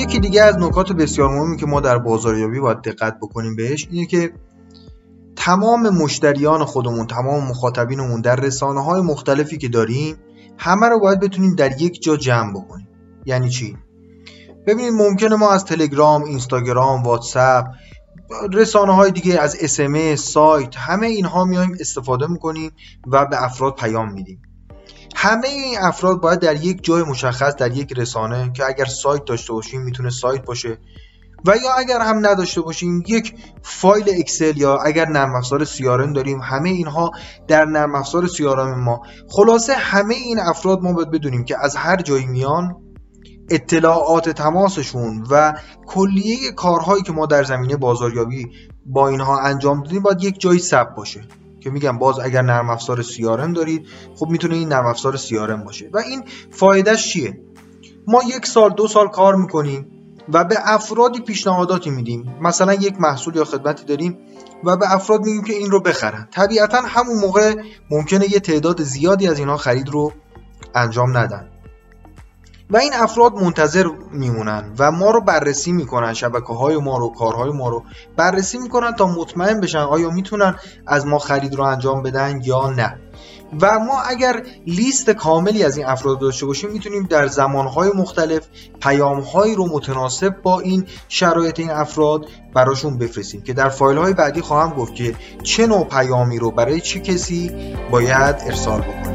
یکی دیگه از نکات بسیار مهمی که ما در بازاریابی باید دقت بکنیم بهش اینه که تمام مشتریان خودمون تمام مخاطبینمون در رسانه های مختلفی که داریم همه رو باید بتونیم در یک جا جمع بکنیم. یعنی چی؟ ببینید ممکنه ما از تلگرام اینستاگرام واتساپ رسانه های دیگه از اس سایت همه اینها میایم استفاده می‌کنیم و به افراد پیام میدیم. همه این افراد باید در یک جای مشخص در یک رسانه که اگر سایت داشته باشیم می‌تونه سایت باشه. و یا اگر هم نداشته باشیم یک فایل اکسل یا اگر نرم افزار سیارم داریم همه اینها در نرم افزار سیارم ما. خلاصه همه این افراد ما باید بدونیم که از هر جایی میان اطلاعات تماسشون و کلیه کارهایی که ما در زمینه بازاریابی با اینها انجام دادیم باید یک جایی ثبت باشه. که میگم باز اگر نرم افزار سیارم دارید خب می‌تونه این نرم افزار سیارم باشه. و این فایدهش چیه؟ ما یک سال دو سال کار می‌کنیم و به افرادی پیشنهاداتی میدیم. مثلا یک محصول یا خدمتی داریم و به افراد میگیم که این رو بخرن. طبیعتا همون موقع ممکنه یه تعداد زیادی از اینها خرید رو انجام ندن. و این افراد منتظر میمونن و ما رو بررسی می‌کنن شبکه های ما رو کارهای ما رو بررسی می‌کنن تا مطمئن بشن آیا می‌تونن از ما خرید رو انجام بدن یا نه. و ما اگر لیست کاملی از این افراد داشته باشیم می‌تونیم در زمانهای مختلف پیامهایی رو متناسب با این شرایط این افراد براشون بفرستیم که در فایل های بعدی خواهم گفت که چه نوع پیامی رو برای چه کسی باید ارسال بکنیم.